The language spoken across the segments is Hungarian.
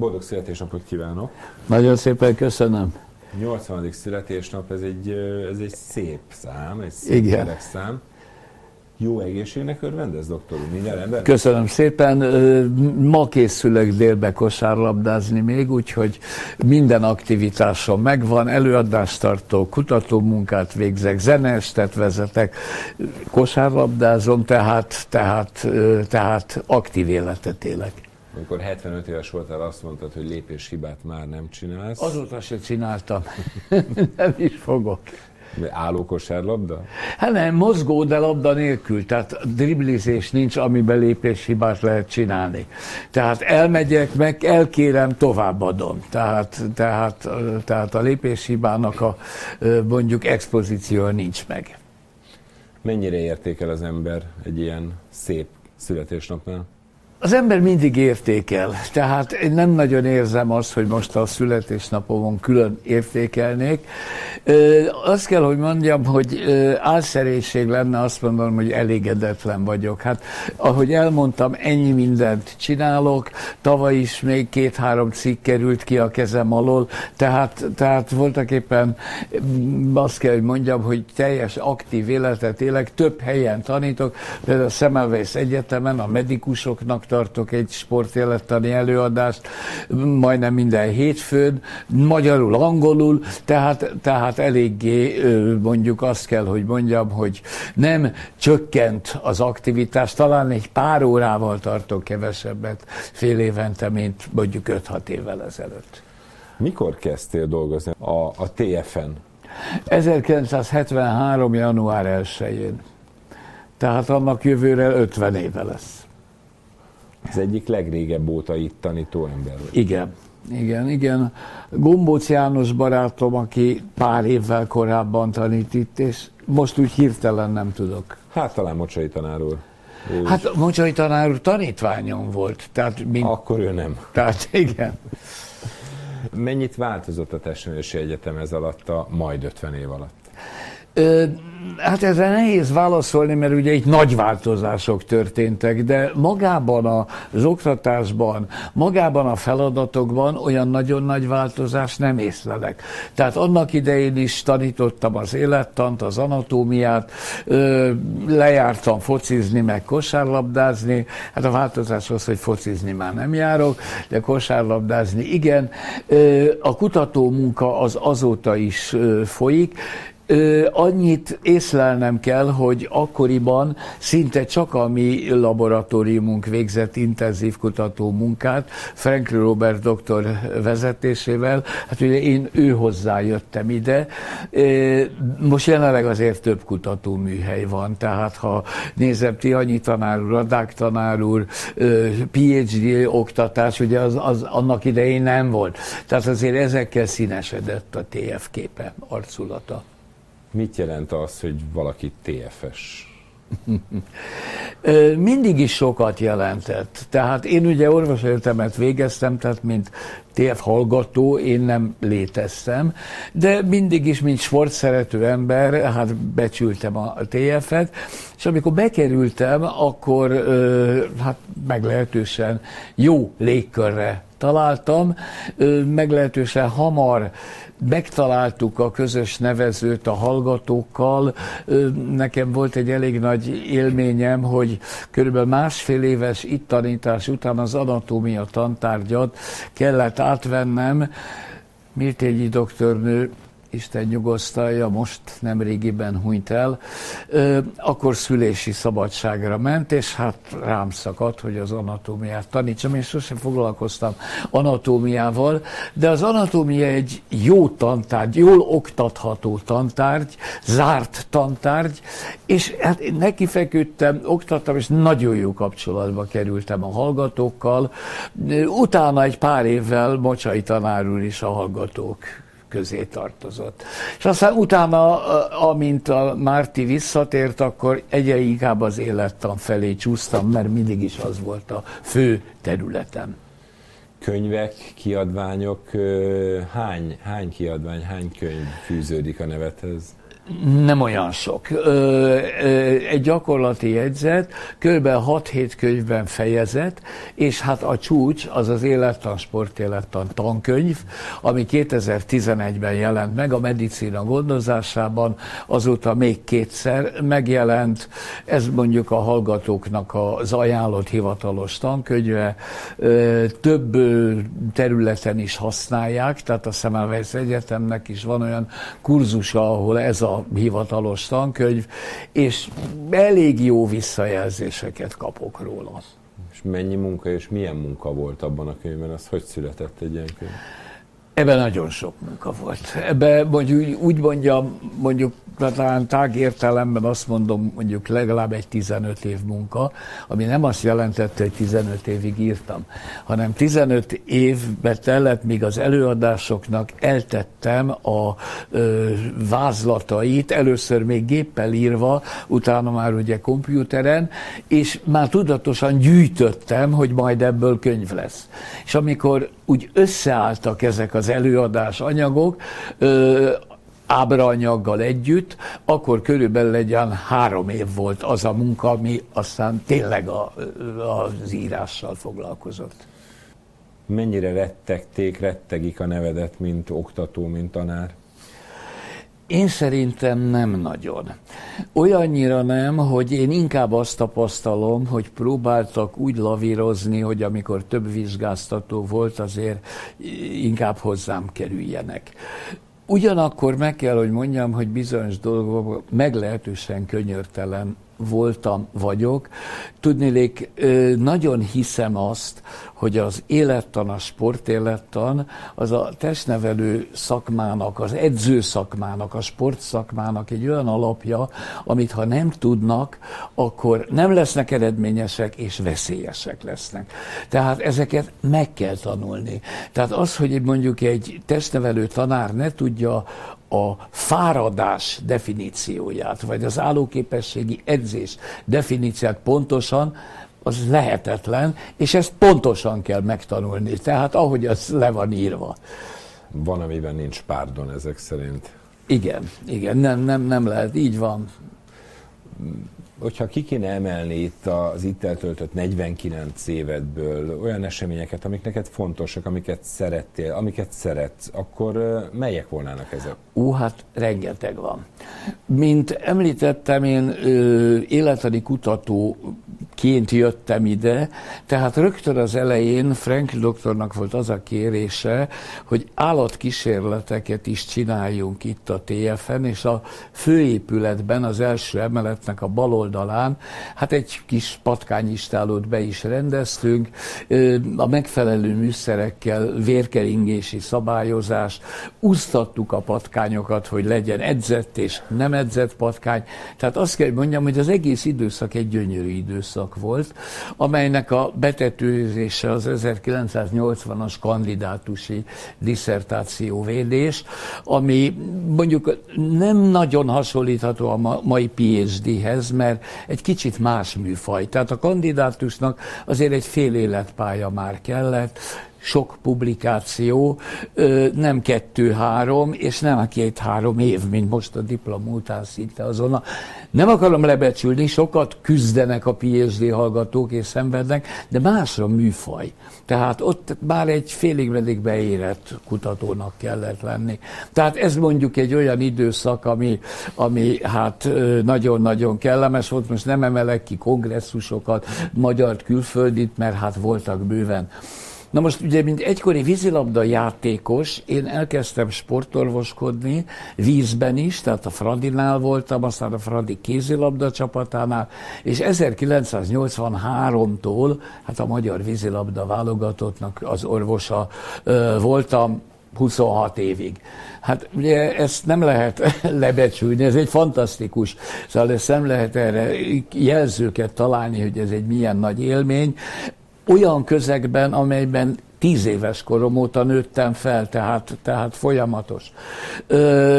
Boldog születésnapot kívánok! Nagyon szépen köszönöm. 80. születésnap, ez egy, ez egy szép szám, egy szép Igen. szám. Jó egészségnek örvendez, doktor úr? Minden rendben? Köszönöm szépen. Ma készülök délbe kosárlabdázni még, úgyhogy minden aktivitásom megvan, előadást tartok, kutatómunkát végzek, zeneestet vezetek, kosárlabdázom, tehát, tehát, tehát aktív életet élek. Amikor 75 éves voltál, azt mondtad, hogy lépéshibát már nem csinálsz. Azóta se csináltam. nem is fogok. Álló kosárlabda? Hát nem, mozgó, de labda nélkül. Tehát driblizés nincs, amiben lépéshibát lehet csinálni. Tehát elmegyek, meg elkérem, továbbadom. Tehát, tehát, tehát a lépéshibának a mondjuk expozíciója nincs meg. Mennyire értékel az ember egy ilyen szép születésnapnál? Az ember mindig értékel, tehát én nem nagyon érzem azt, hogy most a születésnapomon külön értékelnék. Azt kell, hogy mondjam, hogy álszerénység lenne azt mondanom, hogy elégedetlen vagyok. Hát ahogy elmondtam, ennyi mindent csinálok, tavaly is még két-három cikk került ki a kezem alól, tehát, tehát voltak éppen azt kell, hogy mondjam, hogy teljes aktív életet élek, több helyen tanítok, például a Semmelweis Egyetemen a medikusoknak tartok egy sportjelettani előadást, majdnem minden hétfőn, magyarul, angolul, tehát, tehát eléggé mondjuk azt kell, hogy mondjam, hogy nem csökkent az aktivitás, talán egy pár órával tartok kevesebbet fél évente, mint mondjuk 5-6 évvel ezelőtt. Mikor kezdtél dolgozni a, a TFN? 1973. január 1-én. Tehát annak jövőre 50 éve lesz. Az egyik legrégebb óta itt tanító ember. Igen, igen, igen. Gombóc János barátom, aki pár évvel korábban tanít itt, és most úgy hirtelen nem tudok. Hát talán Mocsai tanár úr. Ő hát Mocsai tanár úr tanítványom volt. Tehát mint... Akkor ő nem. Tehát igen. Mennyit változott a Testnevelési Egyetem ez alatt a majd 50 év alatt? Ö, Hát ezzel nehéz válaszolni, mert ugye itt nagy változások történtek, de magában az oktatásban, magában a feladatokban olyan nagyon nagy változás nem észlelek. Tehát annak idején is tanítottam az élettant, az anatómiát, lejártam focizni, meg kosárlabdázni. Hát a változás az, hogy focizni már nem járok, de kosárlabdázni igen. A kutató munka az azóta is folyik, Ö, annyit észlelnem kell, hogy akkoriban szinte csak a mi laboratóriumunk végzett intenzív kutató munkát, Frank Robert doktor vezetésével, hát ugye én ő hozzájöttem ide. Ö, most jelenleg azért több kutató műhely van, tehát ha nézem Tihanyi tanár úr, Radák tanár úr, PhD oktatás, ugye az, az annak idején nem volt. Tehát azért ezekkel színesedett a TF képe, arculata. Mit jelent az, hogy valaki TFS? Mindig is sokat jelentett. Tehát én ugye orvosegyetemet végeztem, tehát mint TF hallgató én nem léteztem, de mindig is, mint sportszerető ember, hát becsültem a TF-et, és amikor bekerültem, akkor hát meglehetősen jó légkörre találtam, meglehetősen hamar megtaláltuk a közös nevezőt a hallgatókkal. Nekem volt egy elég nagy élményem, hogy körülbelül másfél éves itt tanítás után az anatómia tantárgyat kellett átvennem. Mirtényi doktornő Isten nyugosztalja, most nem régiben hunyt el, akkor szülési szabadságra ment, és hát rám szakadt, hogy az anatómiát tanítsam. Én sosem foglalkoztam anatómiával, de az anatómia egy jó tantárgy, jól oktatható tantárgy, zárt tantárgy, és hát neki feküdtem, oktattam, és nagyon jó kapcsolatba kerültem a hallgatókkal. Utána egy pár évvel Mocsai tanár úr is a hallgatók közé tartozott. És aztán utána, amint a Márti visszatért, akkor egyre inkább az élettan felé csúsztam, mert mindig is az volt a fő területem. Könyvek, kiadványok, hány, hány kiadvány, hány könyv fűződik a nevethez? Nem olyan sok. Egy gyakorlati jegyzet, kb. 6-7 könyvben fejezet, és hát a csúcs az az élettan, sportélettan tankönyv, ami 2011-ben jelent meg a medicína gondozásában, azóta még kétszer megjelent. Ez mondjuk a hallgatóknak az ajánlott hivatalos tankönyve. Több területen is használják, tehát a Semmelweis Egyetemnek is van olyan kurzusa, ahol ez a hivatalos tankönyv, és elég jó visszajelzéseket kapok róla. És mennyi munka és milyen munka volt abban a könyvben? Az hogy született egy ilyen könyv? Ebben nagyon sok munka volt. Ebben mondjuk, úgy mondjam, mondjuk talán tág értelemben azt mondom, mondjuk legalább egy 15 év munka, ami nem azt jelentette, hogy 15 évig írtam, hanem 15 évbe tellett, míg az előadásoknak eltettem a ö, vázlatait, először még géppel írva, utána már ugye komputeren, és már tudatosan gyűjtöttem, hogy majd ebből könyv lesz. És amikor úgy összeálltak ezek az előadás anyagok, ábraanyaggal együtt, akkor körülbelül egy olyan három év volt az a munka, ami aztán tényleg a, az írással foglalkozott. Mennyire rettegték, rettegik a nevedet, mint oktató, mint tanár? Én szerintem nem nagyon. Olyannyira nem, hogy én inkább azt tapasztalom, hogy próbáltak úgy lavírozni, hogy amikor több vizsgáztató volt, azért inkább hozzám kerüljenek. Ugyanakkor meg kell, hogy mondjam, hogy bizonyos dolgok meglehetősen könyörtelen voltam, vagyok. Tudnélék, nagyon hiszem azt, hogy az élettan, a sportélettan, az a testnevelő szakmának, az edző szakmának, a sportszakmának egy olyan alapja, amit ha nem tudnak, akkor nem lesznek eredményesek, és veszélyesek lesznek. Tehát ezeket meg kell tanulni. Tehát az, hogy mondjuk egy testnevelő tanár ne tudja a fáradás definícióját, vagy az állóképességi edzés definícióját pontosan, az lehetetlen, és ezt pontosan kell megtanulni. Tehát ahogy az le van írva. Van, amiben nincs párdon ezek szerint. Igen, igen, nem, nem, nem lehet, így van hogyha ki kéne emelni itt az itt eltöltött 49 évedből olyan eseményeket, amik neked fontosak, amiket szerettél, amiket szeretsz, akkor melyek volnának ezek? Ó, hát rengeteg van. Mint említettem, én ö, életadi kutatóként jöttem ide, tehát rögtön az elején Frank doktornak volt az a kérése, hogy állatkísérleteket is csináljunk itt a TFN, és a főépületben, az első emeletnek a bal oldalán, hát egy kis patkányistálót be is rendeztünk, a megfelelő műszerekkel vérkeringési szabályozás, úsztattuk a patkányokat, hogy legyen edzett és nem edzett patkány. Tehát azt kell, mondjam, hogy az egész időszak egy gyönyörű időszak volt, amelynek a betetőzése az 1980-as kandidátusi diszertációvédés, ami mondjuk nem nagyon hasonlítható a mai PhD-hez, mert egy kicsit más műfaj. Tehát a kandidátusnak azért egy fél életpálya már kellett, sok publikáció, nem kettő-három, és nem a két-három év, mint most a diploma után szinte azonnal. Nem akarom lebecsülni, sokat küzdenek a PhD hallgatók és szenvednek, de másra műfaj. Tehát ott már egy félig meddig beérett kutatónak kellett lenni. Tehát ez mondjuk egy olyan időszak, ami, ami hát nagyon-nagyon kellemes volt. Most nem emelek ki kongresszusokat, magyar külföldit, mert hát voltak bőven. Na most ugye, mint egykori vízilabda játékos, én elkezdtem sportorvoskodni, vízben is, tehát a Fradinál voltam, aztán a Fradi kézilabda csapatánál, és 1983-tól, hát a magyar vízilabda válogatottnak az orvosa ö, voltam, 26 évig. Hát ugye ezt nem lehet lebecsülni, ez egy fantasztikus, szóval ezt nem lehet erre jelzőket találni, hogy ez egy milyen nagy élmény olyan közegben, amelyben tíz éves korom óta nőttem fel, tehát, tehát folyamatos. Ö,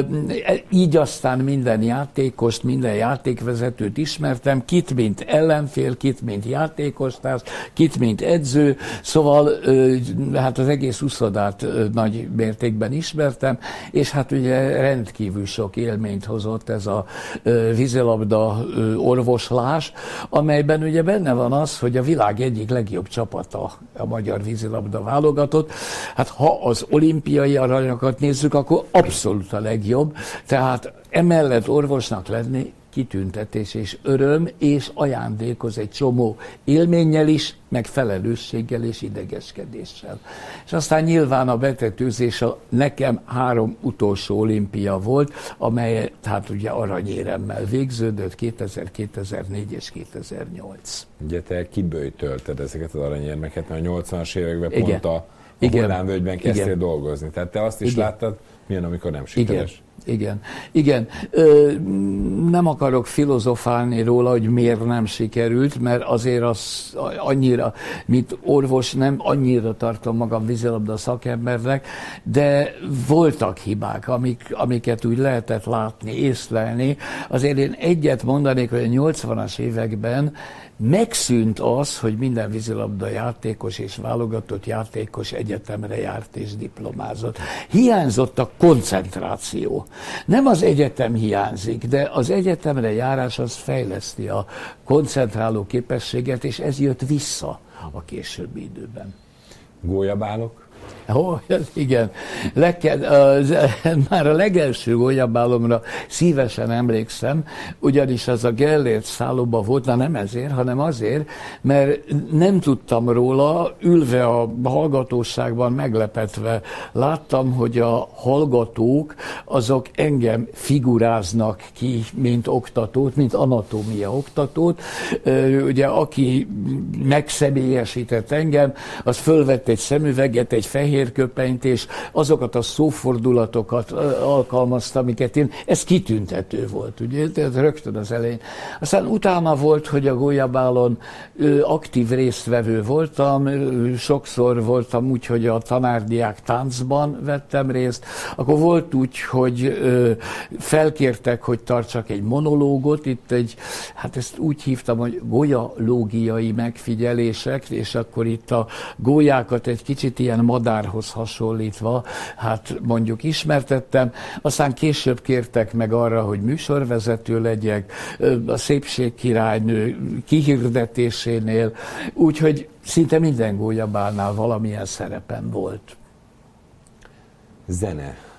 így aztán minden játékost, minden játékvezetőt ismertem, kit mint ellenfél, kit mint játékostárs, kit mint edző, szóval ö, hát az egész uszodát ö, nagy mértékben ismertem, és hát ugye rendkívül sok élményt hozott ez a ö, vízilabda ö, orvoslás, amelyben ugye benne van az, hogy a világ egyik legjobb csapata a magyar vízilabda válogatott. Hát ha az olimpiai aranyokat nézzük, akkor abszolút a legjobb. Tehát emellett orvosnak lenni kitüntetés és öröm, és ajándékoz egy csomó élménnyel is, meg felelősséggel és idegeskedéssel. És aztán nyilván a betetőzés a nekem három utolsó olimpia volt, amely hát ugye aranyéremmel végződött 2000, 2004 és 2008. Ugye te kibőjtölted ezeket az aranyérmeket, mert a 80-as években Igen. pont a, a hullámvölgyben kezdtél Igen. dolgozni. Tehát te azt is Igen. láttad, milyen, amikor nem sikeres. Igen. Igen, igen. Ö, nem akarok filozofálni róla, hogy miért nem sikerült, mert azért az annyira, mint orvos nem annyira tartom magam vízilabda szakembernek, de voltak hibák, amik, amiket úgy lehetett látni, észlelni. Azért én egyet mondanék, hogy a 80-as években megszűnt az, hogy minden vízilabda játékos és válogatott játékos egyetemre járt és diplomázott. Hiányzott a koncentráció. Nem az egyetem hiányzik, de az egyetemre járás az fejleszti a koncentráló képességet, és ez jött vissza a későbbi időben. Gólyabálok? Ó, igen. Leked, az, már a legelső golyabálomra szívesen emlékszem, ugyanis az a Gellért szállóba volt, na nem ezért, hanem azért, mert nem tudtam róla, ülve a hallgatóságban meglepetve láttam, hogy a hallgatók azok engem figuráznak ki, mint oktatót, mint anatómia oktatót. Ugye aki megszemélyesített engem, az fölvett egy szemüveget, egy fehér köpenyt, és azokat a szófordulatokat alkalmazta, amiket én, ez kitüntető volt, ugye, tehát rögtön az elején. Aztán utána volt, hogy a Gólyabálon aktív résztvevő voltam, sokszor voltam úgy, hogy a tanárdiák táncban vettem részt, akkor volt úgy, hogy felkértek, hogy tartsak egy monológot, itt egy, hát ezt úgy hívtam, hogy golyalógiai megfigyelések, és akkor itt a gólyákat egy kicsit ilyen madárhoz hasonlítva, hát mondjuk ismertettem, aztán később kértek meg arra, hogy műsorvezető legyek, a szépségkirálynő kihirdetésénél, úgyhogy szinte minden gólyabálnál valamilyen szerepem volt. Zene.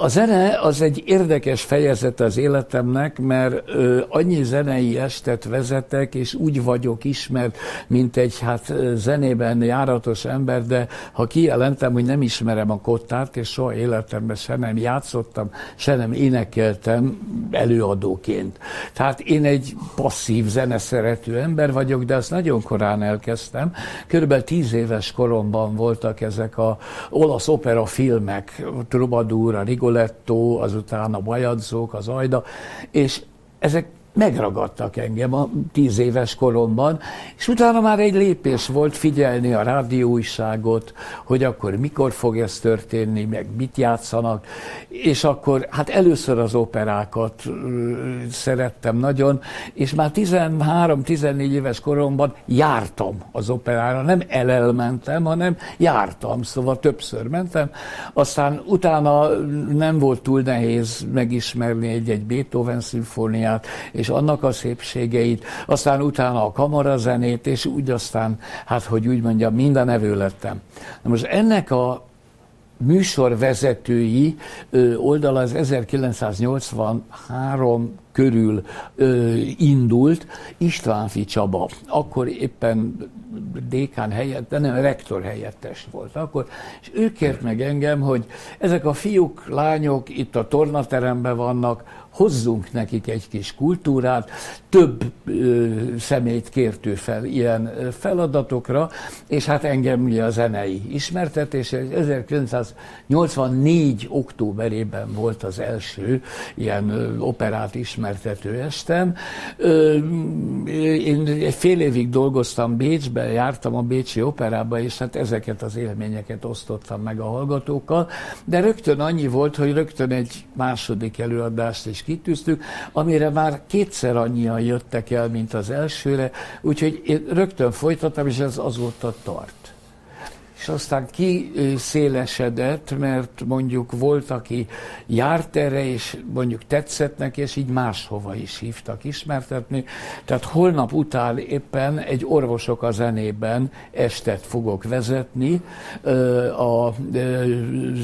A zene az egy érdekes fejezet az életemnek, mert annyi zenei estet vezetek, és úgy vagyok ismert, mint egy hát zenében járatos ember, de ha kijelentem, hogy nem ismerem a kottát, és soha életemben se nem játszottam, se nem énekeltem előadóként. Tehát én egy passzív zeneszerető ember vagyok, de azt nagyon korán elkezdtem. Körülbelül tíz éves koromban voltak ezek a olasz opera filmek, Troubadour, Rigoletto, azután a Bajadzók, az Ajda, és ezek megragadtak engem a tíz éves koromban, és utána már egy lépés volt figyelni a rádióújságot, hogy akkor mikor fog ez történni, meg mit játszanak, és akkor hát először az operákat szerettem nagyon, és már 13-14 éves koromban jártam az operára, nem elelmentem, hanem jártam, szóval többször mentem, aztán utána nem volt túl nehéz megismerni egy-egy Beethoven szimfóniát, és és annak a szépségeit, aztán utána a kamarazenét, és úgy aztán, hát hogy úgy mondjam, minden evő lettem. Na most ennek a műsorvezetői oldala az 1983 körül ö, indult Istvánfi Csaba, akkor éppen dékán helyett, nem, rektor helyettes volt akkor, és ő kért meg engem, hogy ezek a fiúk, lányok itt a tornateremben vannak, hozzunk nekik egy kis kultúrát, több ö, szemét kértő fel ilyen feladatokra, és hát engem ugye a zenei ismertetés, 1984. októberében volt az első ilyen ö, operát ismer ismertető estem. Én fél évig dolgoztam Bécsben, jártam a Bécsi Operába, és hát ezeket az élményeket osztottam meg a hallgatókkal, de rögtön annyi volt, hogy rögtön egy második előadást is kitűztük, amire már kétszer annyian jöttek el, mint az elsőre, úgyhogy én rögtön folytattam, és ez azóta tart és aztán kiszélesedett, mert mondjuk volt, aki járt erre, és mondjuk tetszett neki, és így máshova is hívtak ismertetni. Tehát holnap után éppen egy orvosok a zenében estet fogok vezetni. A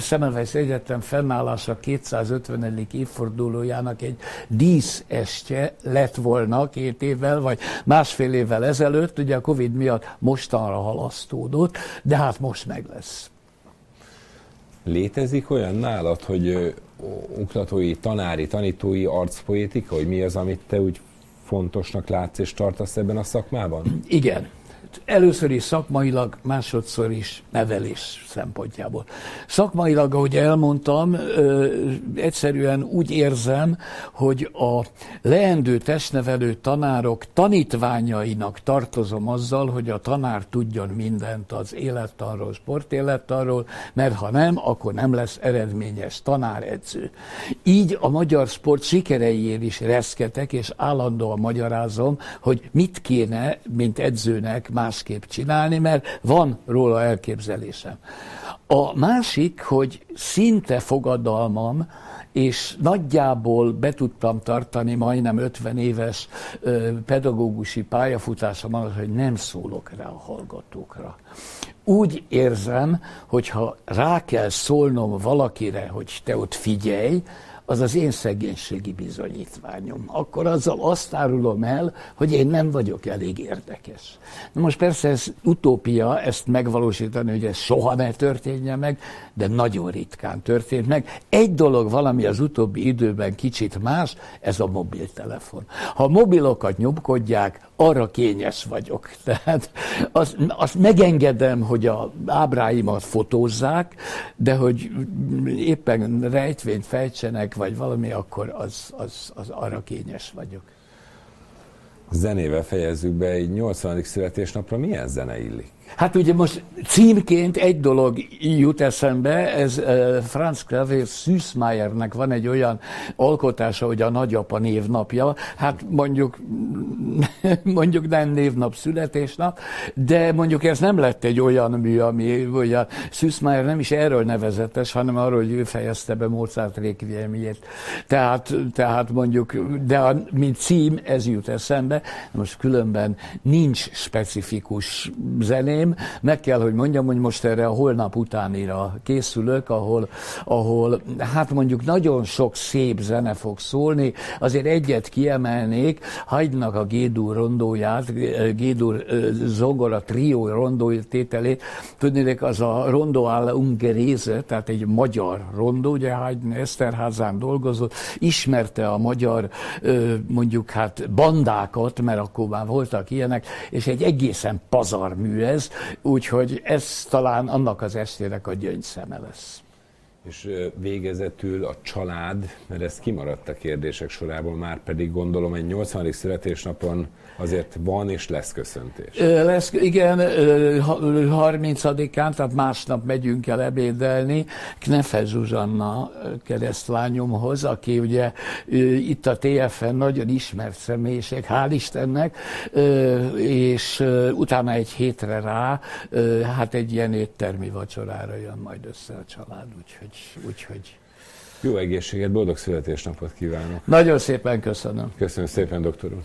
Szemelweis Egyetem fennállása 250. évfordulójának egy díszestje lett volna két évvel, vagy másfél évvel ezelőtt, ugye a Covid miatt mostanra halasztódott, de hát most meg lesz. Létezik olyan nálad, hogy oktatói, tanári, tanítói arcpoétika, hogy mi az, amit te úgy fontosnak látsz és tartasz ebben a szakmában? Igen először is szakmailag, másodszor is nevelés szempontjából. Szakmailag, ahogy elmondtam, egyszerűen úgy érzem, hogy a leendő testnevelő tanárok tanítványainak tartozom azzal, hogy a tanár tudjon mindent az élettanról, sportélettanról, mert ha nem, akkor nem lesz eredményes tanáredző. Így a magyar sport sikereiért is reszketek, és állandóan magyarázom, hogy mit kéne, mint edzőnek másképp csinálni, mert van róla elképzelésem. A másik, hogy szinte fogadalmam, és nagyjából be tudtam tartani majdnem 50 éves pedagógusi pályafutásom alatt, hogy nem szólok rá a hallgatókra. Úgy érzem, hogy ha rá kell szólnom valakire, hogy te ott figyelj, az az én szegénységi bizonyítványom. Akkor azzal azt árulom el, hogy én nem vagyok elég érdekes. Na most persze ez utópia ezt megvalósítani, hogy ez soha ne történjen meg, de nagyon ritkán történt meg. Egy dolog valami az utóbbi időben kicsit más, ez a mobiltelefon. Ha mobilokat nyomkodják, arra kényes vagyok. Tehát azt, azt megengedem, hogy a ábráimat fotózzák, de hogy éppen rejtvényt fejtsenek, vagy valami, akkor az, az, az arra kényes vagyok. Zenével fejezzük be, egy 80. születésnapra milyen zene illik? Hát ugye most címként egy dolog jut eszembe, ez Franz Klavier Süßmayernek van egy olyan alkotása, hogy a nagyapa névnapja, hát mondjuk, mondjuk nem névnap, születésnap, de mondjuk ez nem lett egy olyan mű, ami, ugye Süßmayer nem is erről nevezetes, hanem arról, hogy ő fejezte be Mozart rékviemjét. Tehát, tehát mondjuk, de a, mint cím ez jut eszembe, most különben nincs specifikus zené, szeretném. Meg kell, hogy mondjam, hogy most erre a holnap utánira készülök, ahol, ahol hát mondjuk nagyon sok szép zene fog szólni. Azért egyet kiemelnék, hagynak a Gédur rondóját, Gédur zongora trió rondó tételét. Tudnék, az a rondó áll Ungeréze, tehát egy magyar rondó, ugye Haydn Eszterházán dolgozott, ismerte a magyar mondjuk hát bandákat, mert akkor már voltak ilyenek, és egy egészen pazar mű ez, úgyhogy ez talán annak az estének a gyöngyszeme lesz. És végezetül a család, mert ez kimaradt a kérdések sorából, már pedig gondolom egy 80. születésnapon azért van és lesz köszöntés. Lesz, igen, 30-án, tehát másnap megyünk el ebédelni Knefe Zsuzsanna keresztlányomhoz, aki ugye itt a TFN nagyon ismert személyiség, hál' Istennek, és utána egy hétre rá, hát egy ilyen éttermi vacsorára jön majd össze a család, úgyhogy, úgyhogy jó egészséget, boldog születésnapot kívánok! Nagyon szépen köszönöm. Köszönöm szépen, doktor úr!